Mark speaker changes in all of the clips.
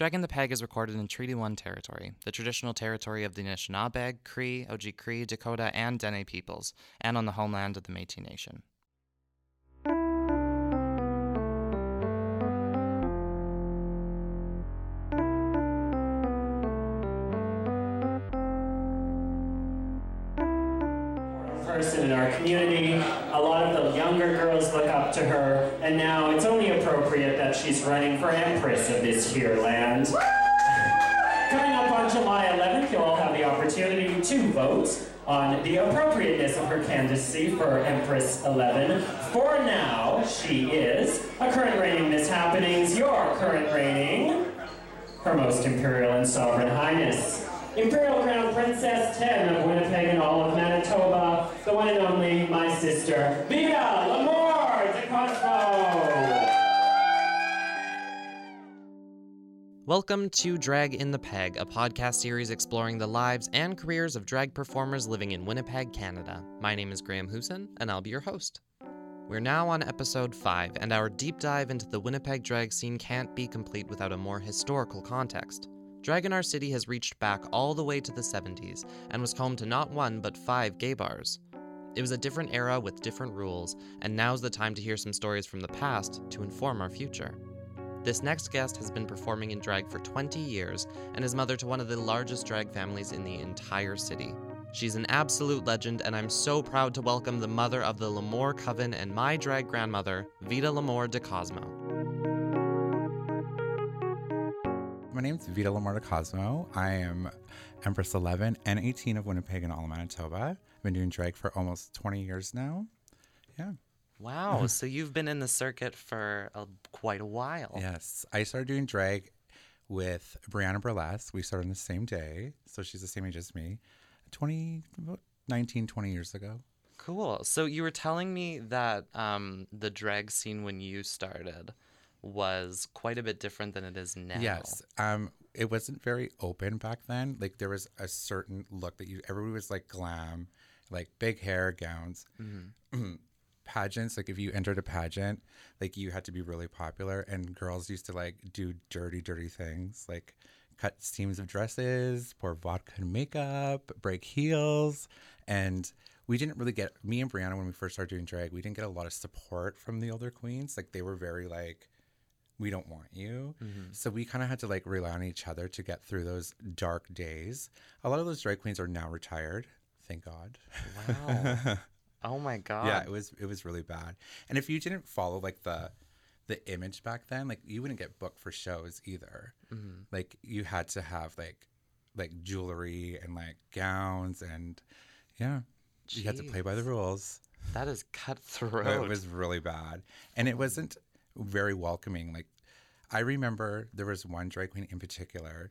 Speaker 1: Drag in the Peg is recorded in Treaty 1 territory, the traditional territory of the Anishinaabe, Cree, Oji-Cree, Dakota, and Dene peoples, and on the homeland of the Métis Nation.
Speaker 2: person in our community. A lot of the look up to her, and now it's only appropriate that she's running for Empress of this here land. Coming up on July 11th, you'll all have the opportunity to vote on the appropriateness of her candidacy for Empress 11. For now, she is a current reigning Miss Happenings, your current reigning, Her Most Imperial and Sovereign Highness. Imperial Crown Princess 10 of Winnipeg and all of Manitoba, the one and only my sister, Vita Lamore
Speaker 1: Welcome to Drag in the Peg, a podcast series exploring the lives and careers of drag performers living in Winnipeg, Canada. My name is Graham Hoosen, and I'll be your host. We're now on episode 5, and our deep dive into the Winnipeg drag scene can't be complete without a more historical context. Drag in our city has reached back all the way to the 70s and was home to not one but five gay bars. It was a different era with different rules, and now's the time to hear some stories from the past to inform our future. This next guest has been performing in drag for 20 years and is mother to one of the largest drag families in the entire city. She's an absolute legend, and I'm so proud to welcome the mother of the Lamore Coven and my drag grandmother, Vita Lamore de Cosmo.
Speaker 3: My name's Vita Lamore de Cosmo. I am Empress 11 and 18 of Winnipeg and all of Manitoba. I've been doing drag for almost 20 years now. Yeah.
Speaker 1: Wow, so you've been in the circuit for a, quite a while.
Speaker 3: Yes. I started doing drag with Brianna Burlesque. We started on the same day. So she's the same age as me. 20, 19, 20 years ago.
Speaker 1: Cool. So you were telling me that um, the drag scene when you started was quite a bit different than it is now.
Speaker 3: Yes. Um, it wasn't very open back then. Like there was a certain look that you everybody was like glam, like big hair, gowns. Pageants, like if you entered a pageant, like you had to be really popular and girls used to like do dirty, dirty things, like cut seams of dresses, pour vodka and makeup, break heels. And we didn't really get me and Brianna when we first started doing drag, we didn't get a lot of support from the older queens. Like they were very like we don't want you. Mm-hmm. So we kind of had to like rely on each other to get through those dark days. A lot of those drag queens are now retired, thank God.
Speaker 1: Wow. oh my god.
Speaker 3: yeah, it was it was really bad. And if you didn't follow like the the image back then, like you wouldn't get booked for shows either. Mm-hmm. Like you had to have like like jewelry and like gowns and yeah, you had to play by the rules.
Speaker 1: That is cutthroat.
Speaker 3: It was really bad. And it wasn't very welcoming. Like I remember there was one drag queen in particular.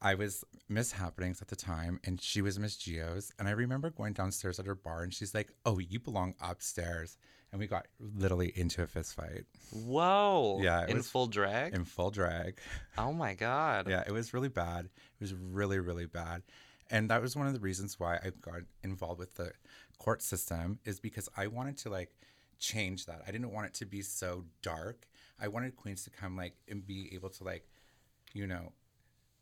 Speaker 3: I was Miss Happenings at the time and she was Miss Geo's. And I remember going downstairs at her bar and she's like, Oh, you belong upstairs. And we got literally into a fist fight
Speaker 1: Whoa.
Speaker 3: Yeah, it
Speaker 1: In
Speaker 3: was-
Speaker 1: full drag?
Speaker 3: in full drag.
Speaker 1: oh my god.
Speaker 3: Yeah, it was really bad. It was really, really bad. And that was one of the reasons why I got involved with the court system is because I wanted to like change that. I didn't want it to be so dark. I wanted queens to come like and be able to like, you know,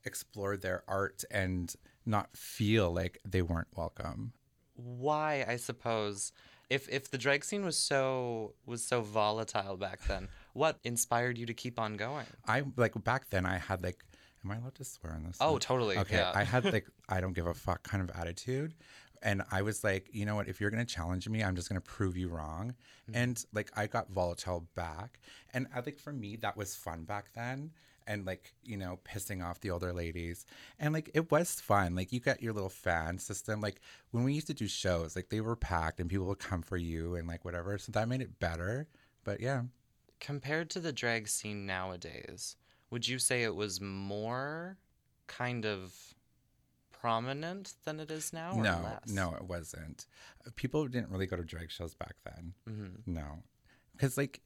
Speaker 3: explore their art and not feel like they weren't welcome.
Speaker 1: Why, I suppose, if if the drag scene was so was so volatile back then, what inspired you to keep on going?
Speaker 3: I like back then I had like am I allowed to swear on this?
Speaker 1: Oh, totally.
Speaker 3: Okay.
Speaker 1: Yeah.
Speaker 3: I had like I don't give a fuck kind of attitude. And I was like, you know what, if you're gonna challenge me, I'm just gonna prove you wrong.
Speaker 1: Mm-hmm.
Speaker 3: And like I got volatile back. And I think for me that was fun back then. And like, you know, pissing off the older ladies. And like it was fun. Like you got your little fan system. Like when we used to do shows, like they were packed and people would come for you and like whatever. So that made it better. But yeah.
Speaker 1: Compared to the drag scene nowadays, would you say it was more kind of prominent than it is now? Or
Speaker 3: no,
Speaker 1: less?
Speaker 3: no, it wasn't. Uh, People didn't really go to drag shows back then.
Speaker 1: Mm-hmm.
Speaker 3: No, because like,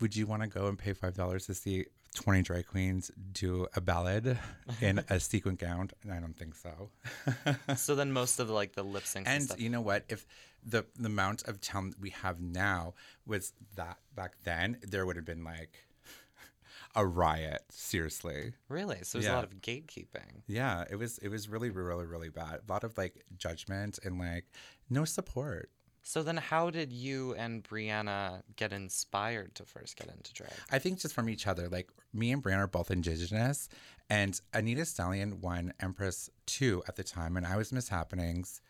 Speaker 3: would you want to go and pay five dollars to see twenty drag queens do a ballad in a sequin gown? And I don't think so.
Speaker 1: So then most of the, like the lip syncs and,
Speaker 3: you know what? If the the amount of talent we have now was that back then, there would have been like a riot. Seriously.
Speaker 1: Really? So there's
Speaker 3: Yeah.
Speaker 1: a lot of gatekeeping.
Speaker 3: Yeah, it was it was really really really bad. A lot of like judgment and like no support.
Speaker 1: So then, how did you and Brianna get inspired to first get into drag?
Speaker 3: I think just from each other. Like me and Brianna are both indigenous, and Anita Stallion won Empress two at the time, and I was Miss Happenings.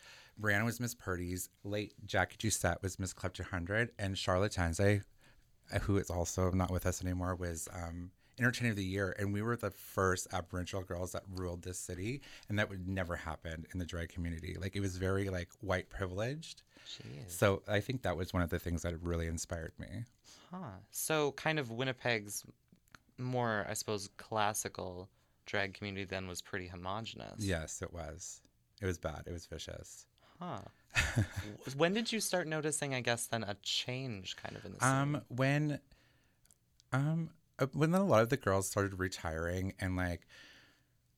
Speaker 3: Brianna was Miss Purdy's. Late Jackie Doucette was Miss Club 200, and Charlotte Tanze, who is also not with us anymore, was um, Entertainer of the Year. And we were the first Aboriginal girls that ruled this city, and that would never happen in the drag community. Like it was very like white privileged.
Speaker 1: Jeez.
Speaker 3: So I think that was one of the things that really inspired me.
Speaker 1: Huh. So, kind of Winnipeg's more, I suppose, classical drag community then was pretty homogenous.
Speaker 3: Yes, it was. It was bad. It was vicious.
Speaker 1: Huh. When did you start noticing, I guess, then a change kind of in the scene?
Speaker 3: Um, when, um, when a lot of the girls started retiring, and like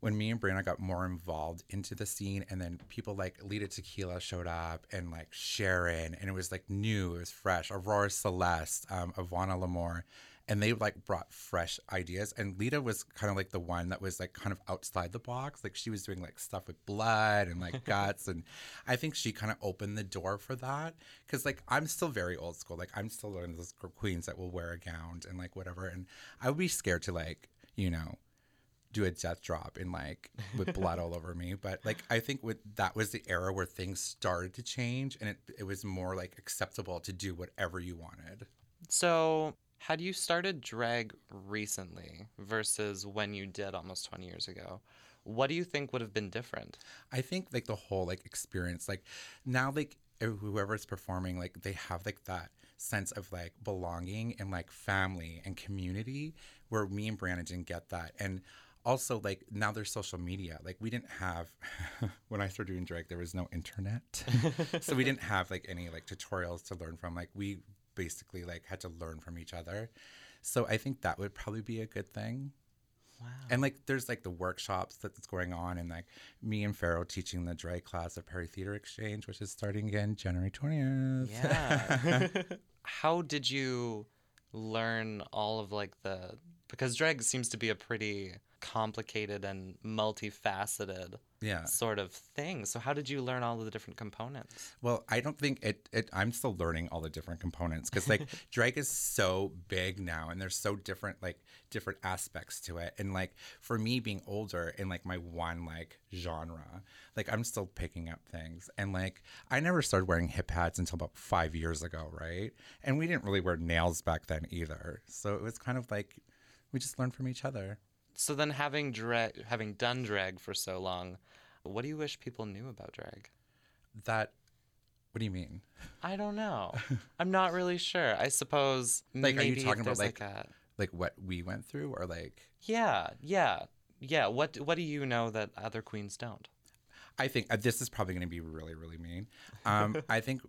Speaker 3: when me and Brianna got more involved into the scene, and then people like Lita Tequila showed up, and like Sharon, and it was like new, it was fresh. Aurora Celeste, um, Ivana Lamore, and they like brought fresh ideas. And Lita was kind of like the one that was like kind of outside the box. Like she was doing like stuff with blood and like guts, and I think she kind of opened the door for that. Because like I'm still very old school. Like I'm still one of those queens that will wear a gown and like whatever. And I would be scared to like you know do a death drop in like with blood all over me. But like I think with that was the era where things started to change and it, it was more like acceptable to do whatever you wanted.
Speaker 1: So, had you started drag recently versus when you did almost 20 years ago? What do you think would have been different?
Speaker 3: I think like the whole like experience, like now like whoever's performing, like they have like that sense of like belonging and like family and community where me and Brandon didn't get that. And also like now there's social media. Like we didn't have when I started doing drag, there was no internet. so we didn't have like any like tutorials to learn from. Like we basically like had to learn from each other. So I think that would probably be a good thing.
Speaker 1: Wow.
Speaker 3: And like there's like the workshops that's going on and like me and Pharaoh teaching the drag class at Prairie Theater Exchange, which is starting again January 20th.
Speaker 1: Yeah. How did you learn all of like the because drag seems to be a pretty complicated and multifaceted
Speaker 3: yeah.
Speaker 1: sort of thing. So how did you learn all of the different components?
Speaker 3: Well, I don't think it, it I'm still learning all the different components because like drag is so big now and there's so different like different aspects to it. And like for me being older in like my one like genre, like I'm still picking up things. And like I never started wearing hip pads until about five years ago, right? And we didn't really wear nails back then either. So it was kind of like we just learned from each other.
Speaker 1: So then having drag having done drag for so long, what do you wish people knew about drag?
Speaker 3: That what do you mean?
Speaker 1: I don't know. I'm not really sure. I suppose
Speaker 3: Like, are you talking about,
Speaker 1: there's,
Speaker 3: like-
Speaker 1: a
Speaker 3: Like what we went through or like
Speaker 1: Yeah, yeah. Yeah, what what do you know that other queens don't?
Speaker 3: I think uh, this is probably going to be really, really mean. Um, I think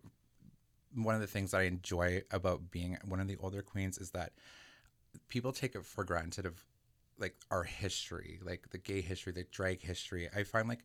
Speaker 3: one of the things that I enjoy about being one of the older queens is that people take it for granted of like our history, like the gay history, the drag history. I find like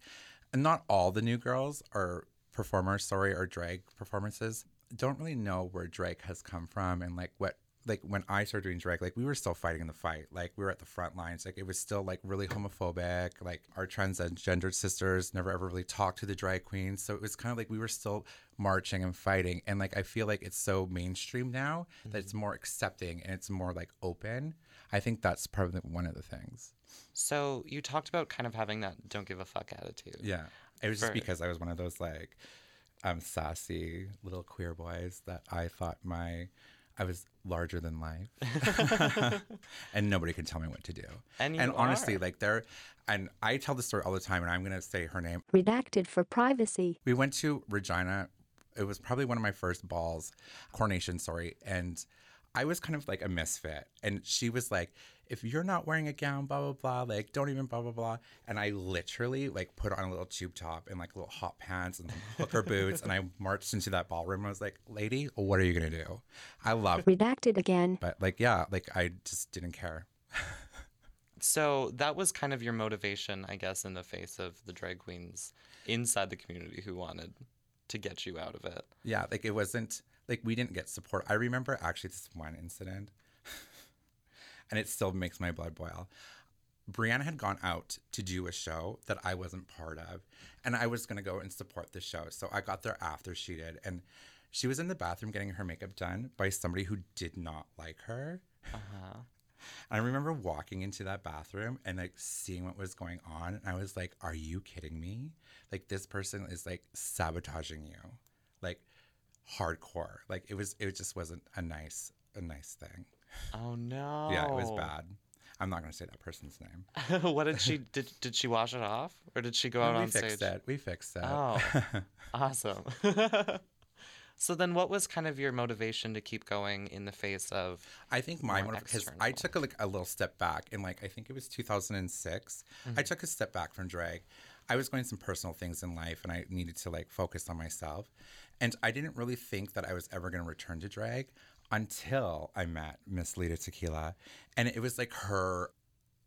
Speaker 3: not all the new girls are performers, sorry, or drag performances don't really know where drag has come from and like what like when I started doing drag, like we were still fighting the fight. Like we were at the front lines. Like it was still like really homophobic. Like our transgendered sisters never ever really talked to the drag queens. So it was kind of like we were still marching and fighting. And like I feel like it's so mainstream now that it's mm-hmm. more accepting and it's more like open. I think that's probably one of the things.
Speaker 1: So you talked about kind of having that don't give a fuck attitude.
Speaker 3: Yeah. It was just because I was one of those like um sassy little queer boys that I thought my I was larger than life. and nobody can tell me what to do.
Speaker 1: And you
Speaker 3: and honestly, like there and I tell the story all the time and I'm gonna say her name.
Speaker 4: Redacted for privacy.
Speaker 3: We went to Regina. It was probably one of my first balls, coronation, sorry. And I was kind of like a misfit. And she was like, if you're not wearing a gown, blah, blah, blah, like don't even blah, blah, blah. And I literally like put on a little tube top and like little hot pants and hooker boots. And I marched into that ballroom. And I was like, lady, what are you going to do? I love
Speaker 4: Redacted again.
Speaker 3: But like, yeah, like I just didn't care.
Speaker 1: So that was kind of your motivation, I guess, in the face of the drag queens inside the community who wanted to get you out of it.
Speaker 3: Yeah, like it wasn't like we didn't get support. I remember actually this one incident. and it still makes my blood boil. Brianna had gone out to do a show that I wasn't part of, and I was gonna go and support the show. So I got there after she did, and she was in the bathroom getting her makeup done by somebody who did not like her.
Speaker 1: Uh-huh.
Speaker 3: And I remember walking into that bathroom and like seeing what was going on, and I was like, "Are you kidding me? Like this person is like sabotaging you, like hardcore. Like it was, it just wasn't a nice, a nice thing.
Speaker 1: Oh no.
Speaker 3: Yeah, it was bad. I'm not going to say that person's name.
Speaker 1: what did she did? Did she wash it off, or did she go out
Speaker 3: we
Speaker 1: on
Speaker 3: fixed
Speaker 1: stage?
Speaker 3: it. We fixed that.
Speaker 1: Oh, awesome. so then, what was kind of your motivation to keep going in the face of?
Speaker 3: I think my because I took a, like a little step back in like I think it was 2006.
Speaker 1: Mm-hmm.
Speaker 3: I took a step back from drag. I was going some personal things in life, and I needed to like focus on myself. And I didn't really think that I was ever going to return to drag until I met Miss Lita Tequila, and it was like her.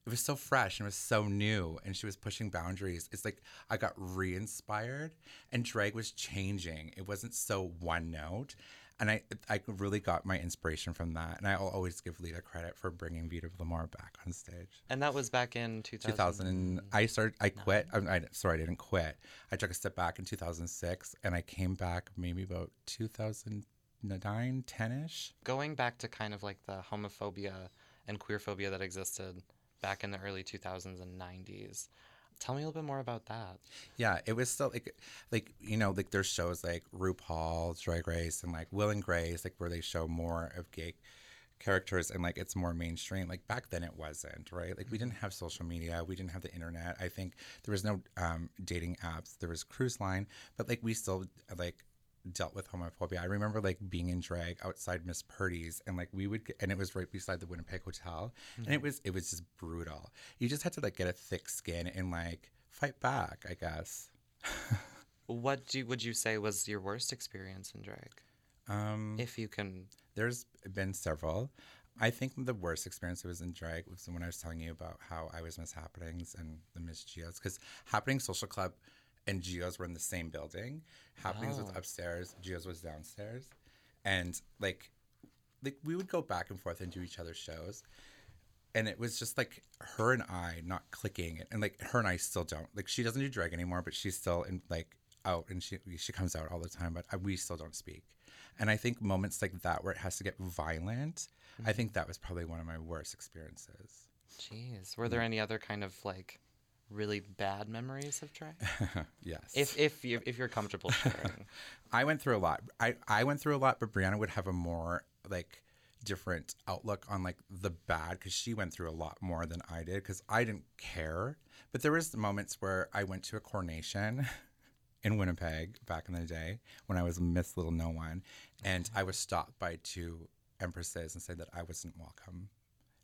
Speaker 3: It was so fresh and it was so new, and she was pushing boundaries. It's like I got re-inspired, and drag was changing. It wasn't so one note, and I I really got my inspiration from that. And I'll always give Lita credit for bringing Vita Lamore back on stage.
Speaker 1: And that was back in 2000.
Speaker 3: 2000 I started I quit I, I sorry I didn't quit I took a step back in 2006 and I came back maybe about 2009 10ish
Speaker 1: Going back to kind of like the homophobia and queerphobia that existed back in the early 2000s and 90s. Tell me a little bit more about that.
Speaker 3: yeah it was still like like you know like there's shows like RuPaul, Drag Race and like Will and Grace like where they show more of gay characters and like it's more mainstream. Like back then it wasn't right? Like we didn't have social media. We didn't have the internet. I think there was no um, dating apps. There was cruise line but like we still like dealt with homophobia i remember like being in drag outside miss purdy's and like we would get, and it was right beside the winnipeg hotel and it was it was just brutal you just had to like get a thick skin and like fight back i guess
Speaker 1: What do would you say was your worst experience in drag?
Speaker 3: um
Speaker 1: If you can
Speaker 3: There's been several. I think the worst experience was in drag was when I was telling you about how I was Miss Happenings and the Miss Geos because Happening Social Club and Geos were in the same building. Happenings was upstairs, Geos was downstairs, and like, like we would go back and forth and do each other's shows. And it was just like her and I not clicking, and like her and I still don't. Like she doesn't do drag anymore, but she's still in like out, and she she comes out all the time, but we still don't speak. And I think moments like that where it has to get violent, I mm-hmm. think that was probably one of my worst experiences.
Speaker 1: Jeez. Were there mm. any other kind of like really bad memories of drag?
Speaker 3: yes.
Speaker 1: if if you if you're comfortable sharing.
Speaker 3: I went through a lot. I, I went through a lot, but Brianna would have a more like different outlook on like the bad because she went through a lot more than I did because I didn't care. But there was moments where I went to a coronation in Winnipeg back in the day when I was Miss Little No One, and uh-huh. I was stopped by two empresses and said that I wasn't welcome.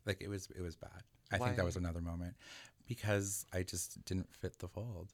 Speaker 3: Like it was it was bad. I think that was another moment because I just didn't fit the fold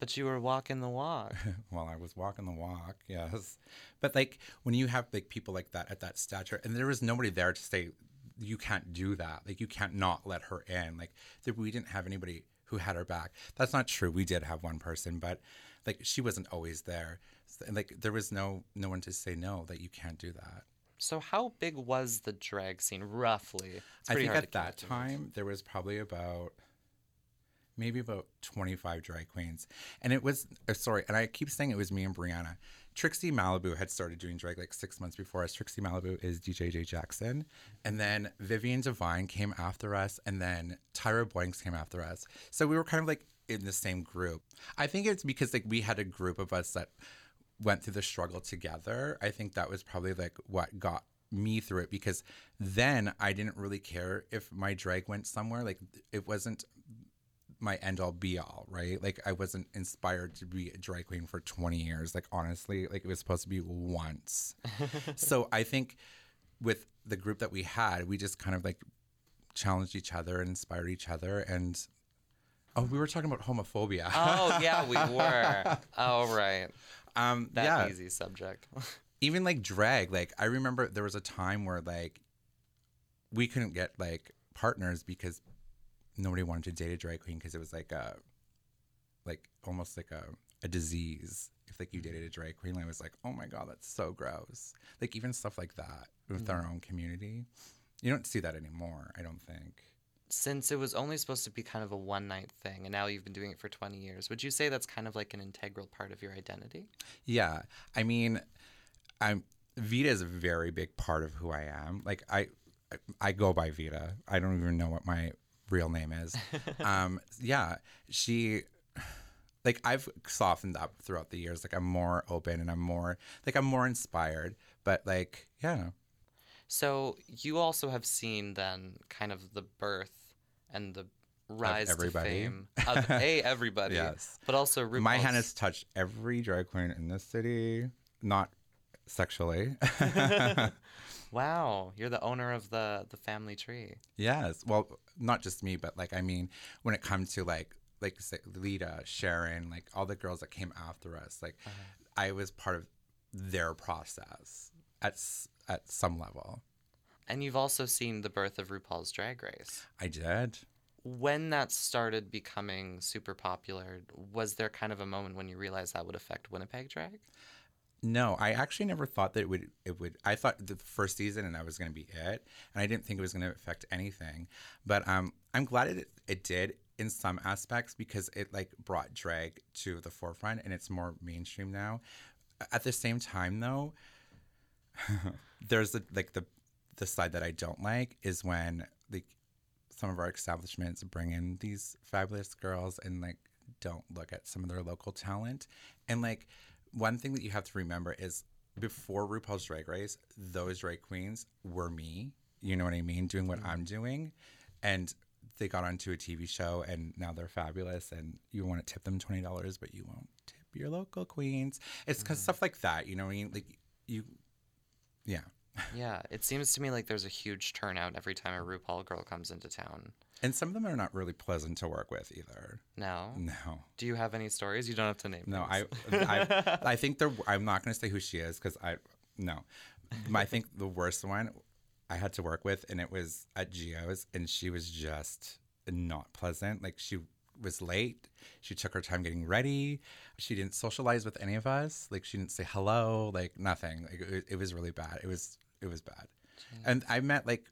Speaker 1: But you were walking the walk.
Speaker 3: while I was walking the walk. Yes, but like when you have like people like that at that stature, and there was nobody there to say you can't do that. Like you can't not let her in. Like that we didn't have anybody who had her back. That's not true. We did have one person, but like she wasn't always there. And, like there was no no one to say no that you can't do that.
Speaker 1: So how big was the drag scene roughly?
Speaker 3: I think at that time there was probably about maybe about 25 drag queens and it was uh, sorry and i keep saying it was me and brianna. Trixie malibu had started doing drag like six months before us. Trixie malibu is djj jackson. And then vivian devine came after us and then tyra boinks came after us. So we were kind of like in the same group. I think it's because like we had a group of us that went through the struggle together. I think that was probably like what got me through it because then I didn't really care if my drag went somewhere. Like it wasn't my end all be all, right? Like I wasn't inspired to be a drag queen for 20 years. Like honestly, like it was supposed to be once. so I think with the group that we had, we just kind of like challenged each other and inspired each other and Oh, we were talking about homophobia.
Speaker 1: Oh yeah, we were. Oh right.
Speaker 3: um,
Speaker 1: That
Speaker 3: yeah.
Speaker 1: easy subject.
Speaker 3: even like drag like i remember there was a time where like we couldn't get like partners because nobody wanted to date a drag queen because it was like a like almost like a, a disease if like you mm-hmm. dated a drag queen i was like oh my god that's so gross like even stuff like that with our mm-hmm. own community You don't see that anymore, I don't think.
Speaker 1: Since it was only supposed to be kind of a one night thing and now you've been doing it for 20 years, would you say that's kind of like an integral part of your identity?
Speaker 3: Yeah. I mean, I'm Vita is a very big part of who I am. Like I I go by Vita. I don't even know what my real name is. um yeah, she like I've softened up throughout the years. Like I'm more open and I'm more like I'm more inspired. But like, yeah.
Speaker 1: So you also have seen then kind of the birth and the rise of
Speaker 3: everybody.
Speaker 1: fame of a everybody,
Speaker 3: Yes.
Speaker 1: but also RuPaul's.
Speaker 3: My hand has touched every drag queen in this city, not sexually.
Speaker 1: Wow, you're the owner of the the family tree.
Speaker 3: yes. Well, not just me, but like I mean, when it comes to like like Lita, Sharon, like all the girls that came after us, like uh-huh. I was part of their process at at some level.
Speaker 1: And you've also seen the birth of RuPaul's Drag Race.
Speaker 3: I did.
Speaker 1: When that started becoming super popular, was there kind of a moment when you realized that would affect Winnipeg drag?
Speaker 3: No, I actually never thought that it would. It would. I thought the first season and that was going to be it, and I didn't think it was going to affect anything. But um, I'm glad it it did in some aspects because it like brought drag to the forefront and it's more mainstream now. At the same time, though, there's the like the the side that I don't like is when like some of our establishments bring in these fabulous girls and like don't look at some of their local talent and like one thing that you have to remember is before RuPaul's Drag Race, those drag queens were me. You know what I mean? Doing what mm-hmm. I'm doing. And they got onto a TV show and now they're fabulous and you want to tip them $20, but you won't tip your local queens. It's because mm-hmm. stuff like that, you know what I mean? Like you, yeah.
Speaker 1: Yeah, it seems to me like there's a huge turnout every time a RuPaul girl comes into town.
Speaker 3: And some of them are not really pleasant to work with either.
Speaker 1: No.
Speaker 3: No.
Speaker 1: Do you have any stories? You don't have to name
Speaker 3: No. I, I, I think the I'm not going to say who she is because I, no, I think the worst one I had to work with, and it was at Geo's, and she was just not pleasant. Like she was late. She took her time getting ready. She didn't socialize with any of us. Like she didn't say hello. Like nothing. Like it, it was really bad. It was it was bad. And I met like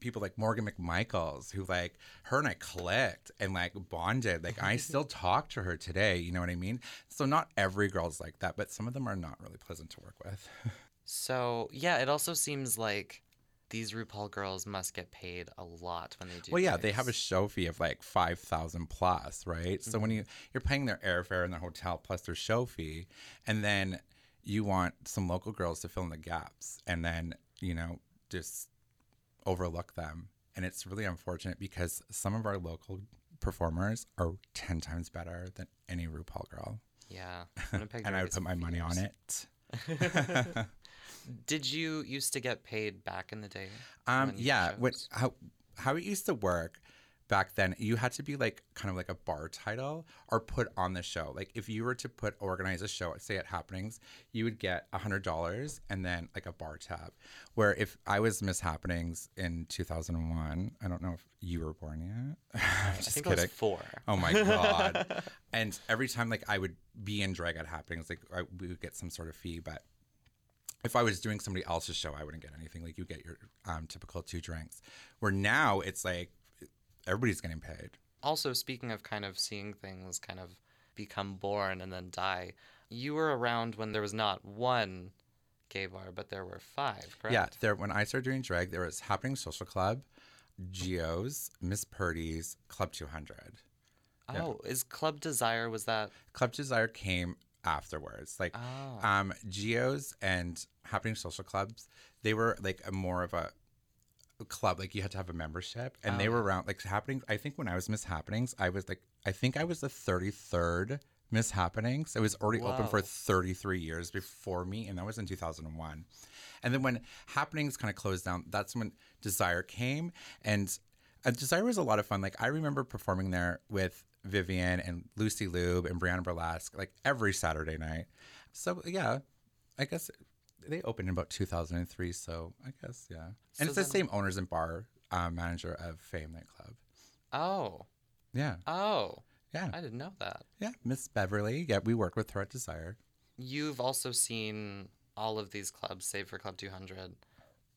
Speaker 3: people like Morgan McMichaels who like her and I clicked and like bonded. Like I still talk to her today, you know what I mean? So not every girl's like that, but some of them are not really pleasant to work with.
Speaker 1: So yeah, it also seems like these RuPaul girls must get paid a lot when they do.
Speaker 3: well, yeah, they have a show fee of like 5,000 plus, right? So when mm-hmm. you you're paying their airfare and their hotel plus their show fee and then you want some local girls to fill in the gaps and then, you know, just overlook them. And it's really unfortunate because some of our local performers are 10 times better than any RuPaul girl.
Speaker 1: yeah.
Speaker 3: And I would put my money on it.
Speaker 1: Did you used to get paid back in the day?
Speaker 3: Um,
Speaker 1: when you did
Speaker 3: yeah, what, how how it used to work back then, you had to be like kind of like a bar title or put on the show. Like if you were to put organize a show, say at Happenings, you would get a hundred dollars and then like a bar tab. Where if I was Miss Happenings in two thousand and one, I don't know if you were born yet. I'm
Speaker 1: I
Speaker 3: just
Speaker 1: think I
Speaker 3: kidding.
Speaker 1: was four.
Speaker 3: Oh my god! and every time like I would be in drag at happenings, like I, we would get some sort of fee. But if I was doing somebody else's show, I wouldn't get anything. Like you get your um, typical two drinks. Where now it's like everybody's getting paid.
Speaker 1: Also, speaking of kind of seeing things kind of become born and then die, you were around when there was not one gay bar, but there were five, correct?
Speaker 3: Yeah, there. When I started doing drag, there was Happening Social Club, Geo's, Miss Purdy's, Club Two Hundred.
Speaker 1: Oh, is Club Desire was that?
Speaker 3: Club Desire came afterwards. Like
Speaker 1: Oh.
Speaker 3: um Geo's and Happening Social Clubs, they were like a more of a club like you had to have a membership and they were around like happening I think when I was Miss Happenings I was like I think I was the 33rd Miss Happenings. It was already open for 33 years before me and that was in 2001 and then when Happenings kind of closed down that's when Desire came and uh, Desire was a lot of fun. Like I remember performing there with Vivian and Lucy Lube and Brianna Burlesque like every Saturday night. So yeah I guess they opened in about 2003, so I guess yeah. And
Speaker 1: So
Speaker 3: it's the
Speaker 1: then-
Speaker 3: same owners and bar uh, manager of Fame nightclub.
Speaker 1: Oh,
Speaker 3: Yeah,
Speaker 1: oh,
Speaker 3: yeah,
Speaker 1: I didn't know that.
Speaker 3: yeah. Miss Beverly. Yeah, we work with her at Desire.
Speaker 1: You've also seen all of these clubs, save for Club 200.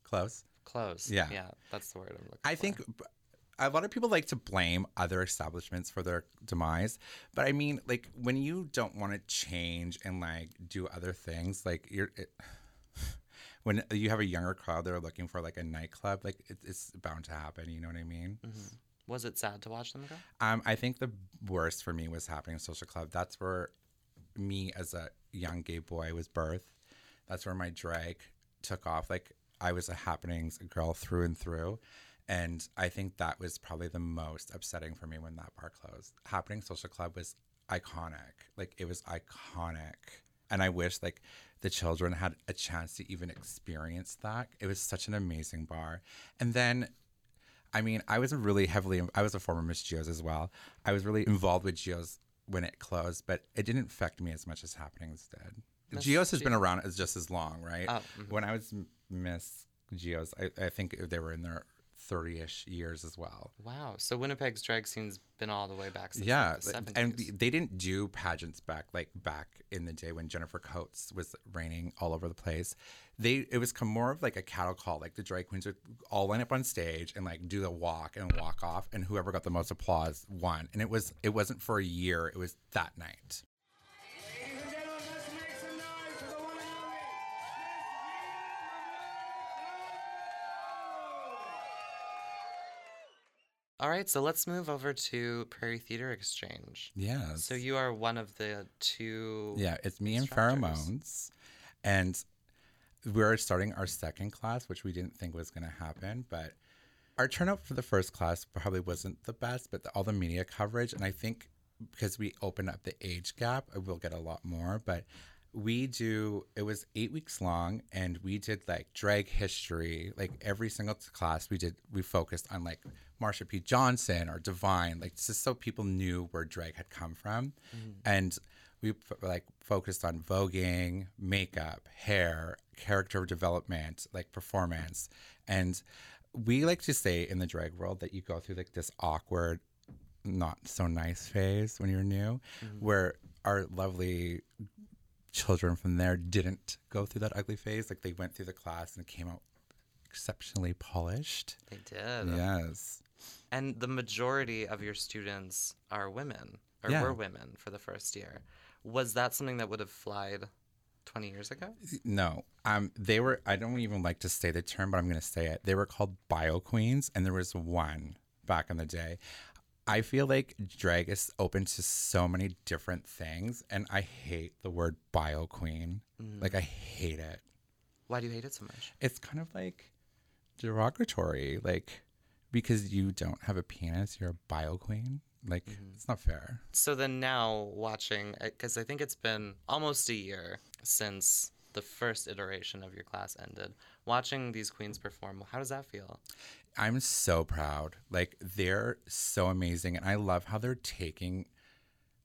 Speaker 3: Close.
Speaker 1: close.
Speaker 3: Yeah.
Speaker 1: Yeah, that's the word I'm looking for.
Speaker 3: I
Speaker 1: for.
Speaker 3: think a lot of people like to blame other establishments for their demise, but I mean, like when you don't want to change and like do other things, like you're. It, when you have a younger crowd that are looking for like a nightclub, like it, it's bound to happen. You know what I mean?
Speaker 1: Was it sad to watch them go?
Speaker 3: Um, I think the worst for me was happening in social club. That's where me as a young gay boy was birthed. That's where my drag took off. Like I was a happenings girl through and through. And I think that was probably the most upsetting for me when that bar closed. Happening Social Club was iconic. Like it was iconic. And I wish like the children had a chance to even experience that. It was such an amazing bar. And then I mean, I was a really heavily, I was a former Miss Geo's as well. I was really involved with Geo's when it closed, but it didn't affect me as much as Happenings did.
Speaker 1: Miss
Speaker 3: Geo's has
Speaker 1: Geo-
Speaker 3: been around as just as long, right?
Speaker 1: Oh, mhm.
Speaker 3: When I was Miss Geo's, I, I think they were in their 30 ish years as well.
Speaker 1: Wow. So Winnipeg's drag scene's been all the way back since
Speaker 3: yeah,
Speaker 1: like, the 70s.
Speaker 3: and they didn't do pageants back like back in the day when Jennifer Coates was reigning all over the place. They it was come more of like a cattle call. Like the drag queens would all line up on stage and like do the walk and walk off, and whoever got the most applause won. And it was it wasn't for a year; it was that night.
Speaker 1: All right, so let's move over to Prairie Theater Exchange.
Speaker 3: Yeah.
Speaker 1: So you are one of the two.
Speaker 3: Yeah, it's me and. Pheromones. And we're starting our second class, which we didn't think was going to happen. But our turnout for the first class probably wasn't the best, but the, all the media coverage, and I think because we opened up the age gap, we'll get a lot more. But we do, it was eight weeks long, and we did like drag history. Like every single class we did, we focused on like Marsha P. Johnson or Divine, like just so people knew where drag had come from. Mm-hmm. And we like focused on voguing, makeup, hair, character development, like performance. And we like to say in the drag world that you go through like this awkward, not so nice phase when you're new, mm-hmm. where our lovely children from there didn't go through that ugly phase. Like they went through the class and came out exceptionally polished.
Speaker 1: They did.
Speaker 3: Yes.
Speaker 1: And the majority of your students are women, or
Speaker 3: Yeah.
Speaker 1: were women for the first year. Was that something that would have flied 20 years ago?
Speaker 3: No, um, they were. I don't even like to say the term, but I'm going to say it. They were called bio queens, and there was one back in the day. I feel like drag is open to so many different things, and I hate the word bio queen. Mm. Like I hate it.
Speaker 1: Why do you hate it so much?
Speaker 3: It's kind of like derogatory, like because you don't have a penis, you're a bio queen. Like mm-hmm. it's not fair.
Speaker 1: So then now watching, uh, because I think it's been almost a year since the first iteration of your class ended. Watching these queens perform, how does that feel?
Speaker 3: I'm so proud. Like they're so amazing, and I love how they're taking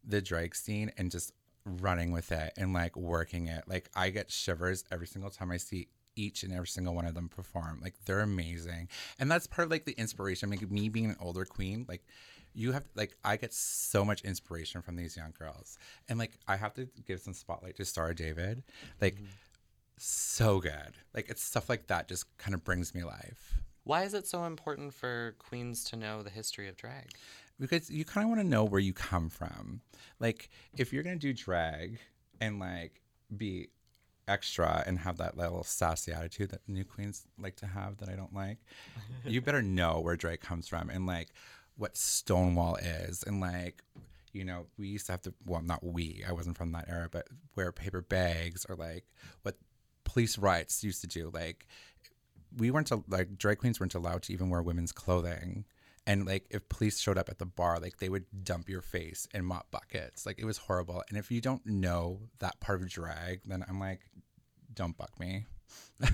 Speaker 3: the drag scene and just running with it and like working it. Like I get shivers every single time I see each and every single one of them perform. Like they're amazing, and that's part of like the inspiration. Like me being an older queen, like you have like I get so much inspiration from these young girls, and like I have to give some spotlight to Star David. Like mm-hmm. so good. Like it's stuff like that just kind of brings me life.
Speaker 1: Why is it so important for queens to know the history of drag?
Speaker 3: because you kind of want to know where you come from. Like, if you're gonna do drag and like be extra and have that little sassy attitude that new queens like to have that I don't like, you better know where drag comes from and like what Stonewall is and like. You know, we used to have to, well, not we, I wasn't from that era, but wear paper bags or like what police riots used to do. Like, we weren't to, like drag queens weren't allowed to even wear women's clothing. And like if police showed up at the bar like they would dump your face in mop buckets. Like it was horrible. And if you don't know that part of drag then i'm like don't buck me.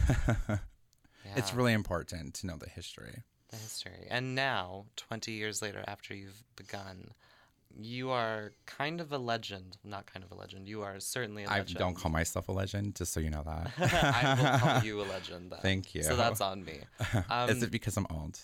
Speaker 3: It's really important to know the history.
Speaker 1: The history. And now, 20 years later, after you've begun, you are kind of a legend. Not kind of a legend. You are certainly a legend.
Speaker 3: I don't call myself a legend just so you know that
Speaker 1: I will call you a legend. Then.
Speaker 3: Thank you.
Speaker 1: So that's on me. Um,
Speaker 3: is it because i'm old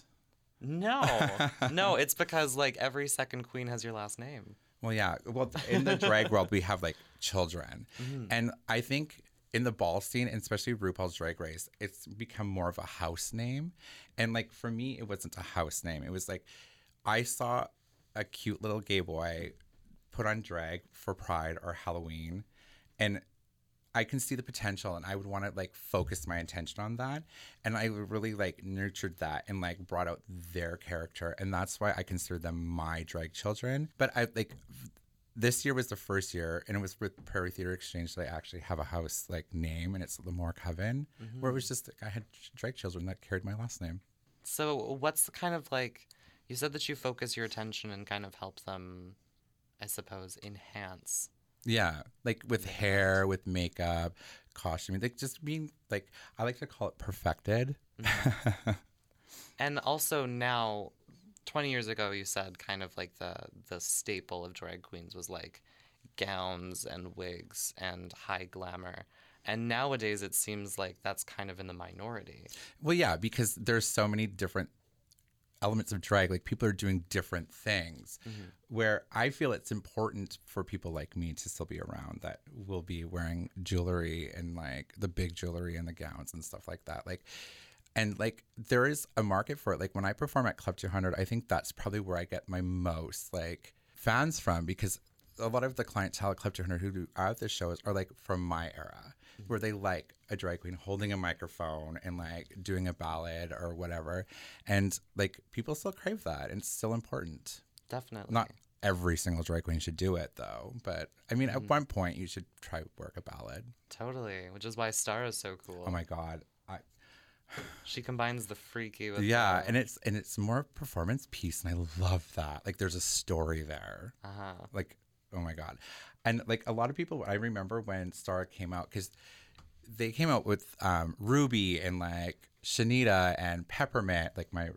Speaker 1: no, no. It's because like every second queen has your last name.
Speaker 3: Well, yeah. Well, in the drag world, we have like children,
Speaker 1: Mm-hmm.
Speaker 3: and I think in the ball scene, and especially RuPaul's Drag Race, it's become more of a house name. And like for me, it wasn't a house name. It was like I saw a cute little gay boy put on drag for Pride or Halloween, and I can see the potential, and I would want to like focus my attention on that, and I really like nurtured that and like brought out their character, and that's why I consider them my drag children. But I like this year was the first year, and it was with Prairie Theater Exchange that I actually have a house like name, and it's Lamore Coven, where it was mm-hmm. just like, I had drag children that carried my last name.
Speaker 1: So, what's the kind of like? You said that you focus your attention and kind of help them, I suppose, enhance.
Speaker 3: Yeah, like with hair, with makeup, costuming, like just being like I like to call it perfected. Mm-hmm.
Speaker 1: And also now, twenty years ago, you said kind of like the the staple of drag queens was like gowns and wigs and high glamour. And nowadays, it seems like that's kind of in the minority.
Speaker 3: Well, yeah, because there's so many different elements of drag. Like people are doing different things. Mm-hmm. Where I feel it's important for people like me to still be around that will be wearing jewelry and like the big jewelry and the gowns and stuff like that. Like, and like there is a market for it. Like when I perform at Club 200, I think that's probably where I get my most like fans from because a lot of the clientele at Club 200 who do are at the shows are like from my era, where they like a drag queen holding a microphone and like doing a ballad or whatever, and like people still crave that, and it's still important.
Speaker 1: Definitely.
Speaker 3: Not every single drag queen should do it though, but I mean, at one point you should try work a ballad.
Speaker 1: Totally. Which is why Star is so cool.
Speaker 3: Oh my god, I
Speaker 1: She combines the freaky with
Speaker 3: yeah,
Speaker 1: the,
Speaker 3: and it's and it's more performance piece, and I love that. Like, there's a story there.
Speaker 1: uh-huh.
Speaker 3: like oh my god. And like a lot of people i remember when star came out because they came out with um, ruby and like shanita and peppermint like my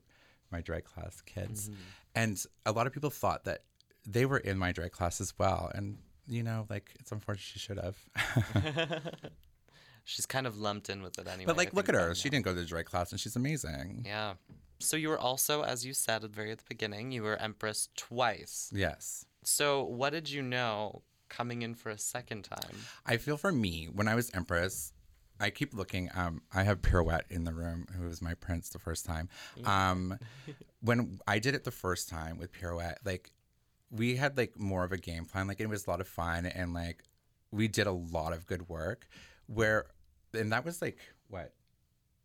Speaker 3: my drag class kids. And a lot of people thought that they were in my drag class as well. And you know like it's unfortunate she should have.
Speaker 1: She's kind of lumped in with it anyway.
Speaker 3: but like look at her. she didn't go to the drag class and she's amazing.
Speaker 1: Yeah. So you were also, as you said at the very at the beginning, you were Empress twice.
Speaker 3: yes
Speaker 1: So what did you know coming in for a second time?
Speaker 3: I feel for me when I was Empress, I keep looking. Um, I have Pirouette in the room, who was my prince the first time. Um, when I did it the first time with Pirouette, like we had like more of a game plan. Like it was a lot of fun, and like we did a lot of good work. Where, and that was like what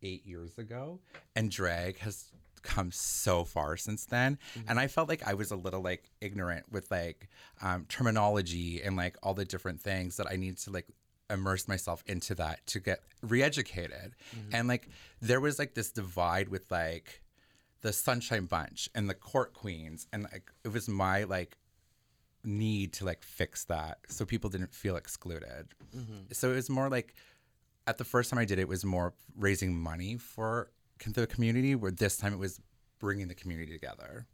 Speaker 3: eight years ago, and drag has come so far since then. Mm-hmm. And i felt like i was a little like ignorant with like um, terminology and like all the different things that i need to like immerse myself into that to get re-educated. Mm-hmm. And like there was like this divide with like the sunshine bunch and the court queens. And like it was my like need to like fix that so people didn't feel excluded. Mm-hmm. So it was more like at the first time i did it, it was more raising money for the community where this time it was bringing the community together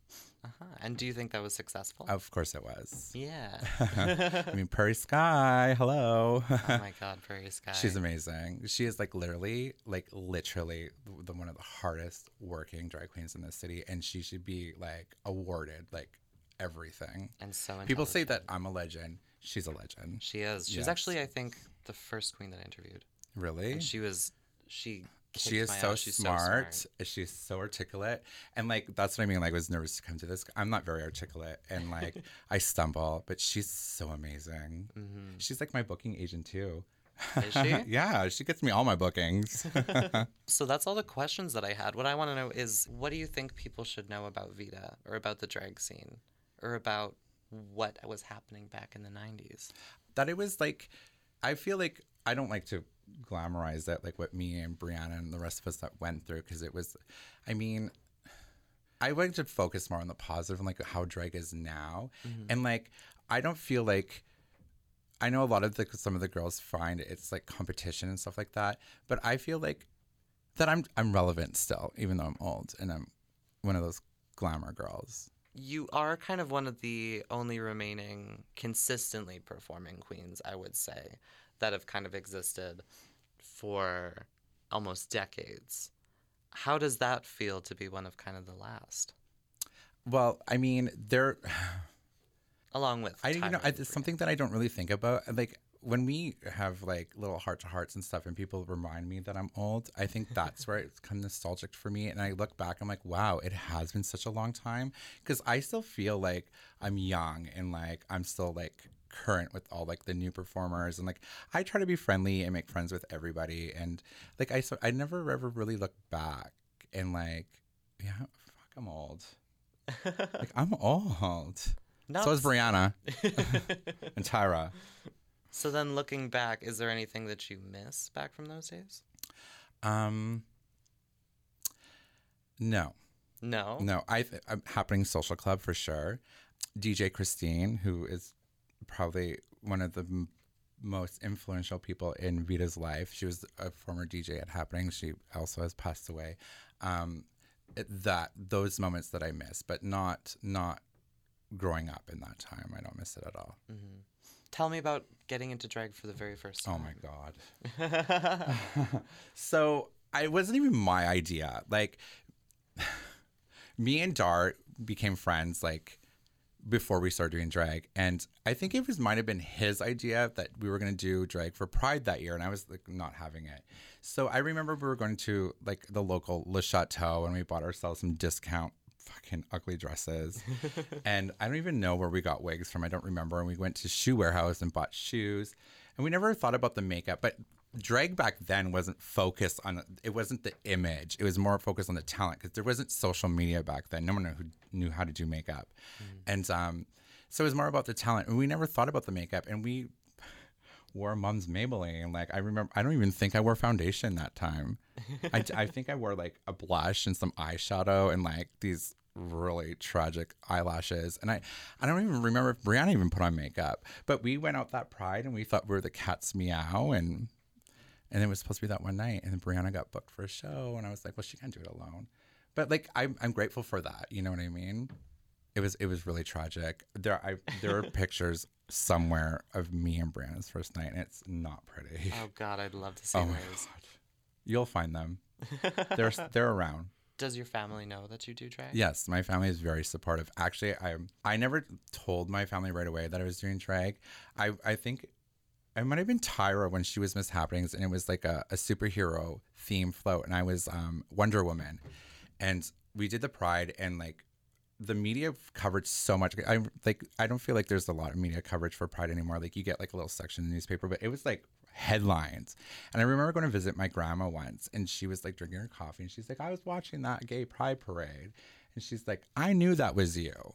Speaker 1: Uh-huh. And do you think that was successful?
Speaker 3: of course it was
Speaker 1: yeah.
Speaker 3: i mean prairie sky hello
Speaker 1: oh my God, Prairie Sky.
Speaker 3: she's amazing she is like literally like literally the one of the hardest working drag queens in the city and she should be like awarded like everything
Speaker 1: and so
Speaker 3: people say that i'm a legend she's a legend
Speaker 1: she is. She's
Speaker 3: Yes.
Speaker 1: actually, I think, the first queen that I interviewed.
Speaker 3: really
Speaker 1: And she was, she.
Speaker 3: She is so.
Speaker 1: She's
Speaker 3: smart. She's so articulate, and like that's what I mean. Like, I was nervous to come to this. I'm not very articulate, and like I stumble, but she's so amazing. Mm-hmm. She's like my booking agent too.
Speaker 1: Is she?
Speaker 3: yeah, she gets me all my bookings.
Speaker 1: So that's all the questions that I had. What I want to know is what do you think people should know about Vita or about the drag scene or about what was happening back in the 90s?
Speaker 3: that it was like, I feel like I don't like to glamorize it, like what me and Brianna and the rest of us that went through, because it was, I mean, I like to focus more on the positive and like how drag is now, mm-hmm. and like I don't feel like. I know a lot of the some of the girls find it's like competition and stuff like that, but I feel like that I'm I'm relevant still, even though I'm old and I'm one of those glamour girls.
Speaker 1: You are kind of one of the only remaining consistently performing queens, I would say, that have kind of existed for almost decades. How does that feel to be one of kind of the last?
Speaker 3: Well, I mean, there.
Speaker 1: Along with
Speaker 3: I you know I, it's something that I don't really think about. Like when we have like little heart to hearts and stuff, and people remind me that I'm old, I think that's where it's kind of nostalgic for me. And I look back, I'm like, wow, it has been such a long time because I still feel like I'm young and like I'm still like current with all like the new performers and like I try to be friendly and make friends with everybody and like I so I never ever really look back and like yeah fuck I'm old like I'm old
Speaker 1: Not
Speaker 3: so is Brianna and Tyra
Speaker 1: So then, looking back, is there anything that you miss back from those days?
Speaker 3: um no
Speaker 1: No.
Speaker 3: No, I th- I'm happening social club for sure. DJ Christine, who is probably one of the m- most influential people in Vita's life. She was a former DJ at Happening. She also has passed away. Um, it- that those moments that I miss, but not not growing up in that time. I don't miss it at all.
Speaker 1: Tell me about getting into drag for the very first time.
Speaker 3: Oh my god. so I wasn't even my idea. Like me and Dart became friends like before we started doing drag. And I think it was might have been his idea that we were gonna do drag for Pride that year and I was like not having it. So I remember we were going to like the local Le Chateau and we bought ourselves some discount fucking ugly dresses. and I don't even know where we got wigs from. I don't remember. And we went to Shoe Warehouse and bought shoes. And we never thought about the makeup, but drag back then wasn't focused on it wasn't the image. It was more focused on the talent because there wasn't social media back then. No one knew, who knew how to do makeup. And um so it was more about the talent. And we never thought about the makeup and we wore mom's Maybelline. Like I remember, I don't even think I wore foundation that time. I, I think I wore like a blush and some eyeshadow and like these really tragic eyelashes. And I, I don't even remember if Brianna even put on makeup. But we went out that Pride and we thought we were the cat's meow and. And it was supposed to be that one night, and then Brianna got booked for a show, and I was like, "Well, she can't do it alone." But like, I'm I'm grateful for that. You know what I mean? It was it was really tragic. There I there are pictures somewhere of me and Brianna's first night, and it's not pretty.
Speaker 1: Oh God, I'd love to see
Speaker 3: Oh my
Speaker 1: those.
Speaker 3: You'll find them. They're they're around.
Speaker 1: Does your family know that you do drag?
Speaker 3: Yes, my family is very supportive. Actually, I I never told my family right away that I was doing drag. I I think I might have been Tyra when she was Miss Happenings, and it was like a, a superhero theme float, and I was um, Wonder Woman, and we did the Pride, and like the media covered so much. I like I don't feel like there's a lot of media coverage for Pride anymore. Like you get like a little section in the newspaper, but it was like headlines. And I remember going to visit my grandma once, and she was like drinking her coffee, and she's like, "I was watching that gay Pride parade," and she's like, "I knew that was you."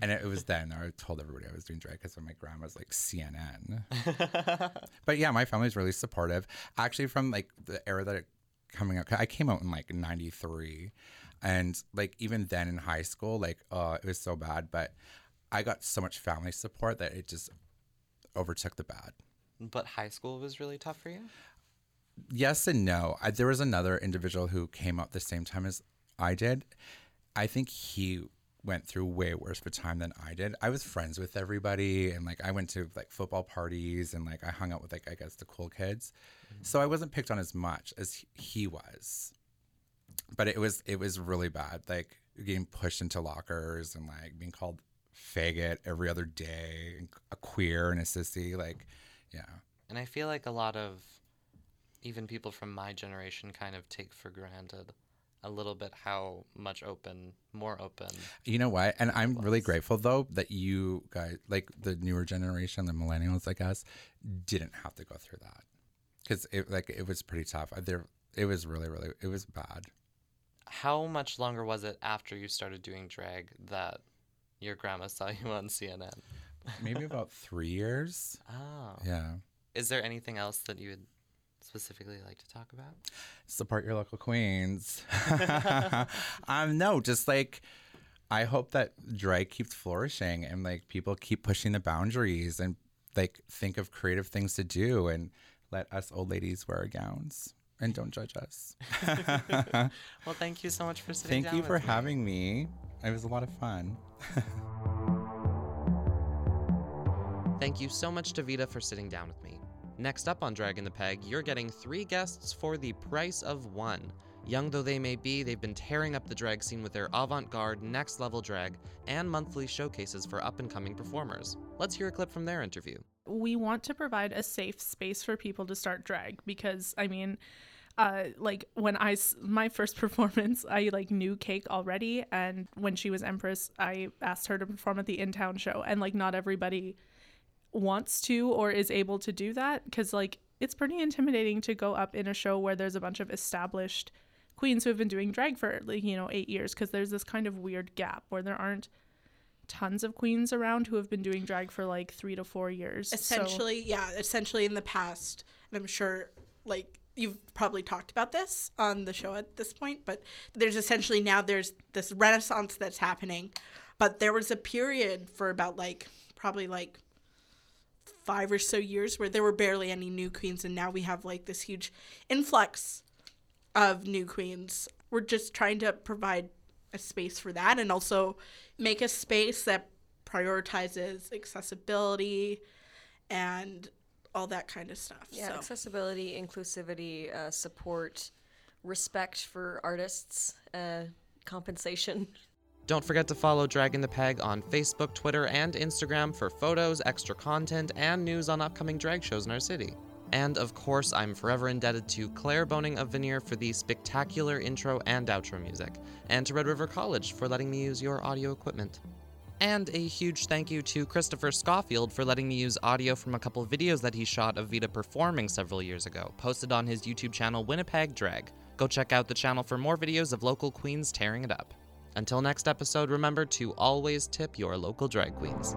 Speaker 3: And it was then I told everybody I was doing drag because my grandma's like CNN. but yeah, my family's really supportive. Actually, from like the era that it coming out, I came out in like '93, and like even then in high school, like uh, it was so bad. But I got so much family support that it just overtook the bad.
Speaker 1: But high school was really tough for you.
Speaker 3: yes and no. I, there was another individual who came out the same time as I did. I think he went through way worse of a time than I did. I was friends with everybody and like I went to like football parties and like I hung out with like I guess the cool kids. Mm-hmm. So I wasn't picked on as much as he- he was. But it was it was really bad. Like getting pushed into lockers and like being called faggot every other day, and a queer and a sissy like yeah.
Speaker 1: And I feel like a lot of even people from my generation kind of take for granted a little bit how much open, more open.
Speaker 3: You know what? And I'm really grateful though that you guys, like the newer generation, the millennials, I guess, didn't have to go through that because it like it was pretty tough. Uh, There, it was really, really, it was bad.
Speaker 1: How much longer was it after you started doing drag that your grandma saw you on CNN?
Speaker 3: Maybe about three years.
Speaker 1: Oh.
Speaker 3: Yeah.
Speaker 1: Is there anything else that you would specifically like to talk about?
Speaker 3: Support your local queens. um, no, just like I hope that drag keeps flourishing and like people keep pushing the boundaries and like think of creative things to do and let us old ladies wear our gowns and don't judge us.
Speaker 1: Well, thank you so much for sitting
Speaker 3: Thank
Speaker 1: down
Speaker 3: you for
Speaker 1: me.
Speaker 3: having me. It was a lot of fun.
Speaker 1: Thank you so much to Vita for sitting down with me. Next up on Drag in the Peg, you're getting three guests for the price of one. Young though they may be, they've been tearing up the drag scene with their avant garde, next level drag, and monthly showcases for up and coming performers. Let's hear a clip from their interview.
Speaker 5: we want to provide a safe space for people to start drag because I mean, uh, like I my first performance, I like knew Cake already, and when she was Empress, I asked her to perform at the in town show, and like not everybody wants to or is able to do that because like it's pretty intimidating to go up in a show where there's a bunch of established queens who have been doing drag for like you know eight years because there's this kind of weird gap where there aren't tons of queens around who have been doing drag for like three to four years So-
Speaker 6: essentially yeah essentially in the past and i'm sure like you've probably talked about this on the show at this point but there's essentially now there's this renaissance that's happening. But there was a period for about like probably like five or so years where there were barely any new queens and now we have like this huge influx of new queens we're just trying to provide a space for that and also make a space that prioritizes accessibility and all that kind of stuff.
Speaker 7: Yeah,
Speaker 6: so.
Speaker 7: accessibility, inclusivity, uh, support, respect for artists, uh, compensation.
Speaker 1: Don't forget to follow Drag in the Peg on Facebook, Twitter, and Instagram for photos, extra content, and news on upcoming drag shows in our city. And of course, I'm forever indebted to Claire Boning of Veneer for the spectacular intro and outro music, and to Red River College for letting me use your audio equipment. And a huge thank you to Christopher Schofield for letting me use audio from a couple videos that he shot of Vita performing several years ago, posted on his YouTube channel Winnipeg Drag. Go check out the channel for more videos of local queens tearing it up. Until next episode, remember to always tip your local drag queens.